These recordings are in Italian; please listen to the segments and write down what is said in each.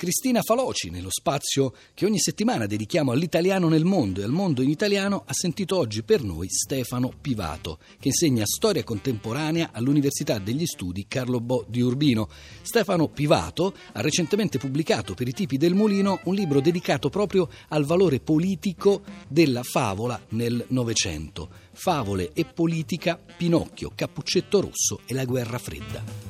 Cristina Faloci, nello spazio che ogni settimana dedichiamo all'italiano nel mondo e al mondo in italiano, ha sentito oggi per noi Stefano Pivato, che insegna storia contemporanea all'Università degli Studi Carlo Bo di Urbino. Stefano Pivato ha recentemente pubblicato per i tipi del mulino un libro dedicato proprio al valore politico della favola nel Novecento. Favole e politica, Pinocchio, Cappuccetto Rosso e la guerra fredda.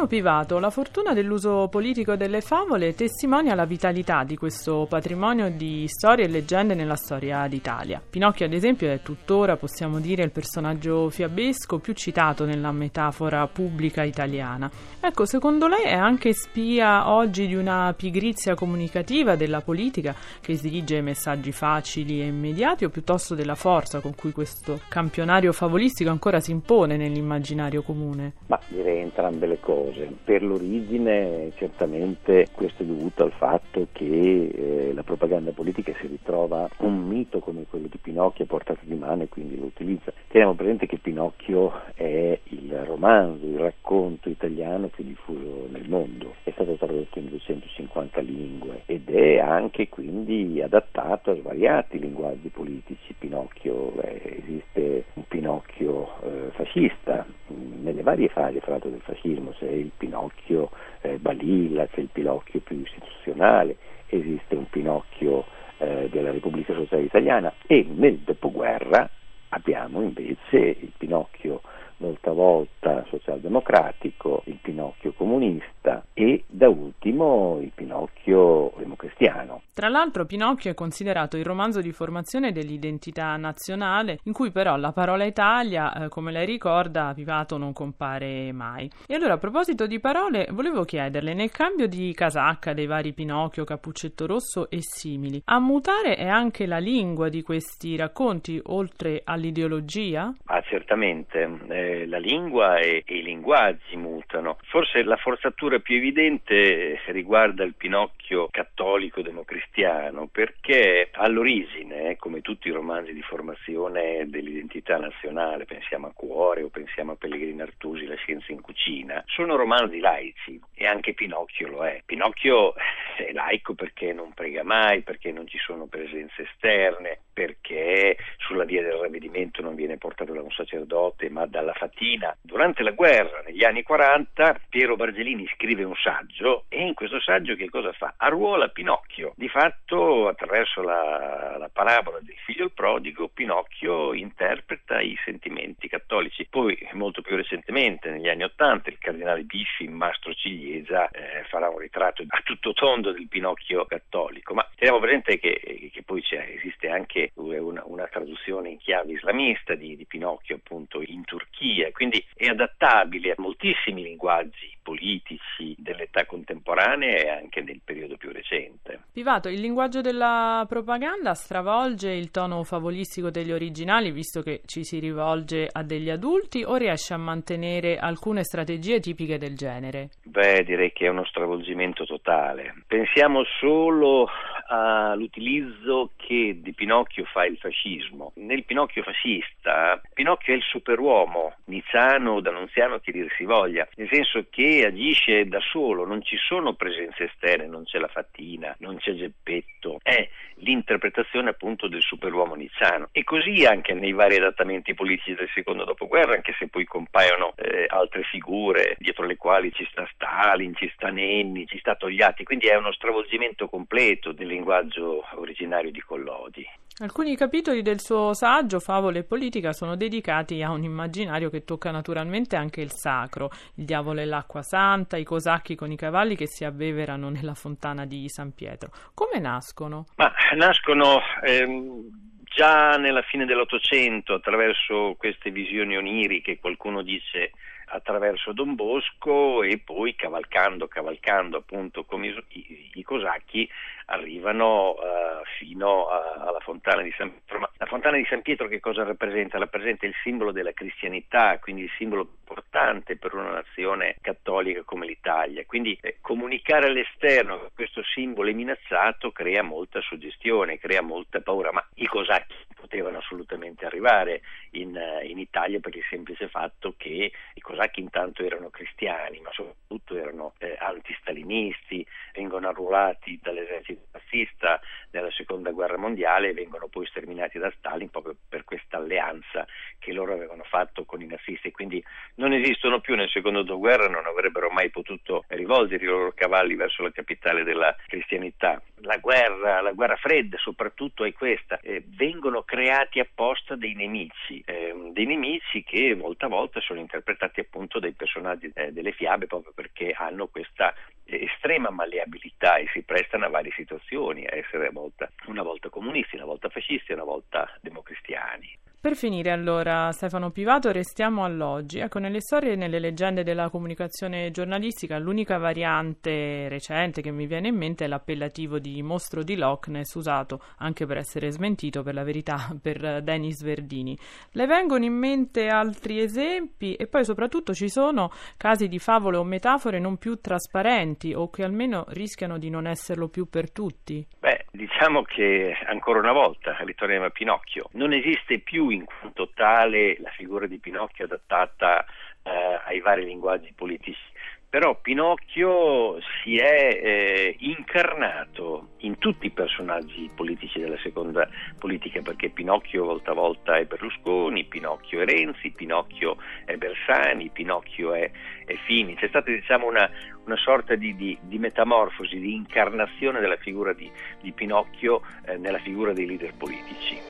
Stefano Pivato, la fortuna dell'uso politico delle favole testimonia la vitalità di questo patrimonio di storie e leggende nella storia d'Italia. Pinocchio, ad esempio, è tuttora, possiamo dire, il personaggio fiabesco più citato nella metafora pubblica italiana. Ecco, secondo lei è anche spia oggi di una pigrizia comunicativa della politica che esige messaggi facili e immediati o piuttosto della forza con cui questo campionario favolistico ancora si impone nell'immaginario comune? Ma direi entrambe le cose cose. Per l'origine certamente questo è dovuto al fatto che eh, la propaganda politica si ritrova un mito come quello di Pinocchio a portata di mano e quindi lo utilizza. Teniamo presente che Pinocchio è il romanzo, il racconto italiano più diffuso nel mondo, è stato tradotto in 250 lingue ed è anche quindi adattato a svariati linguaggi politici. Pinocchio, eh, esiste un Pinocchio eh, fascista nelle varie fasi fra l'altro del fascismo, c'è il Pinocchio eh, Balilla, c'è il Pinocchio più istituzionale, esiste un Pinocchio eh, della Repubblica Sociale Italiana e nel dopoguerra abbiamo invece il Pinocchio molta volta socialdemocratico, il Pinocchio comunista e da ultimo il Pinocchio democristiano. Tra l'altro Pinocchio è considerato il romanzo di formazione dell'identità nazionale, in cui però la parola Italia, eh, come lei ricorda, Pivato non compare mai. E allora a proposito di parole, volevo chiederle, nel cambio di casacca dei vari Pinocchio, Cappuccetto Rosso e simili, a mutare è anche la lingua di questi racconti, oltre all'ideologia? Ah, certamente. Eh, la lingua e, e, i linguaggi mutano. Forse la forzatura più evidente riguarda il Pinocchio cattolico democristiano, perché all'origine, come tutti i romanzi di formazione dell'identità nazionale, pensiamo a Cuore o pensiamo a Pellegrini Artusi, La scienza in cucina, sono romanzi laici e anche Pinocchio lo è. Pinocchio è laico perché non prega mai, perché non ci sono presenze esterne, perché sulla via del ravvedimento non viene portato da un sacerdote ma dalla fatina. Durante la guerra, negli anni 40, Piero Bargelini scrive un saggio e in questo saggio che cosa fa? Arruola Pinocchio. Di fatto, attraverso la, la parabola del figlio il prodigo, Pinocchio interpreta i sentimenti cattolici. Poi, molto più recentemente, negli anni 80, il cardinale Biffi Mastro Ciliegia eh, farà un ritratto a tutto tondo del Pinocchio cattolico. Ma teniamo presente che, che poi esiste anche una, una traduzione in chiave islamista di, di Pinocchio appunto in Turchia, quindi è adattabile a moltissimi linguaggi politici dell'età contemporanea e anche del periodo più recente. Pivato, il linguaggio della propaganda stravolge il tono favolistico degli originali, visto che ci si rivolge a degli adulti, o riesce a mantenere alcune strategie tipiche del genere? Beh, direi che è uno stravolgimento totale. Pensiamo solo all'utilizzo che di Pinocchio fa il fascismo. Nel Pinocchio fascista, Pinocchio è il superuomo, niziano d'annunziano che dir si voglia, nel senso che agisce da solo, non ci sono presenze esterne, non c'è la fattina, non c'è Geppetto, è l'interpretazione appunto del superuomo niziano. E così anche nei vari adattamenti politici del secondo dopoguerra, anche se poi compaiono eh, altre figure dietro le quali ci sta Stalin, ci sta Nenni, ci sta Togliatti, quindi è uno stravolgimento completo delle linguaggio originario di Collodi. Alcuni capitoli del suo saggio Favole e politica sono dedicati a un immaginario che tocca naturalmente anche il sacro, il diavolo e l'acqua santa, i cosacchi con i cavalli che si avveverano nella fontana di San Pietro. Come nascono? Ma nascono ehm già nella fine dell'Ottocento attraverso queste visioni oniriche, qualcuno dice attraverso Don Bosco e poi cavalcando, cavalcando appunto come i, i, i cosacchi arrivano uh, fino a, alla fontana di San Pietro. Ma la fontana di San Pietro che cosa rappresenta? Rappresenta il simbolo della cristianità, quindi il simbolo importante per una nazione cattolica come l'Italia. Quindi eh, comunicare all'esterno che questo simbolo è minacciato crea molta suggestione, crea molta paura, ma i cosacchi potevano assolutamente arrivare in, in, Italia per il semplice fatto che i cosacchi intanto erano cristiani, ma soprattutto erano eh, antistalinisti, vengono arruolati dall'esercito nazista nella seconda guerra mondiale e vengono poi sterminati da Stalin proprio per questa alleanza che loro avevano fatto con i nazisti. Quindi non esistono più nel secondo dopoguerra, non avrebbero mai potuto rivolgere i loro cavalli verso la capitale della cristianità. La guerra, la guerra fredda soprattutto è questa, eh, vengono creati apposta dei nemici, eh, dei nemici che volta a volta sono interpretati appunto dai personaggi eh, delle fiabe proprio perché hanno questa estrema malleabilità e si prestano a varie situazioni, a essere a volta, una volta comunisti, una volta fascisti, una volta democristiani. Per finire allora, Stefano Pivato, restiamo all'oggi. Ecco, nelle storie e nelle leggende della comunicazione giornalistica, l'unica variante recente che mi viene in mente è l'appellativo di mostro di Loch Ness, usato anche per essere smentito, per la verità, per Dennis Verdini. Le vengono in mente altri esempi e poi soprattutto ci sono casi di favole o metafore non più trasparenti o che almeno rischiano di non esserlo più per tutti? Beh, diciamo che ancora una volta ritorniamo a Pinocchio. Non esiste più in quanto tale la figura di Pinocchio adattata eh, ai vari linguaggi politici. Però Pinocchio si è eh, incarnato in tutti i personaggi politici della seconda politica, perché Pinocchio volta a volta è Berlusconi, Pinocchio è Renzi, Pinocchio è Bersani, Pinocchio è, è Fini. C'è stata diciamo, una, una sorta di, di, di, metamorfosi, di incarnazione della figura di, di Pinocchio eh, nella figura dei leader politici.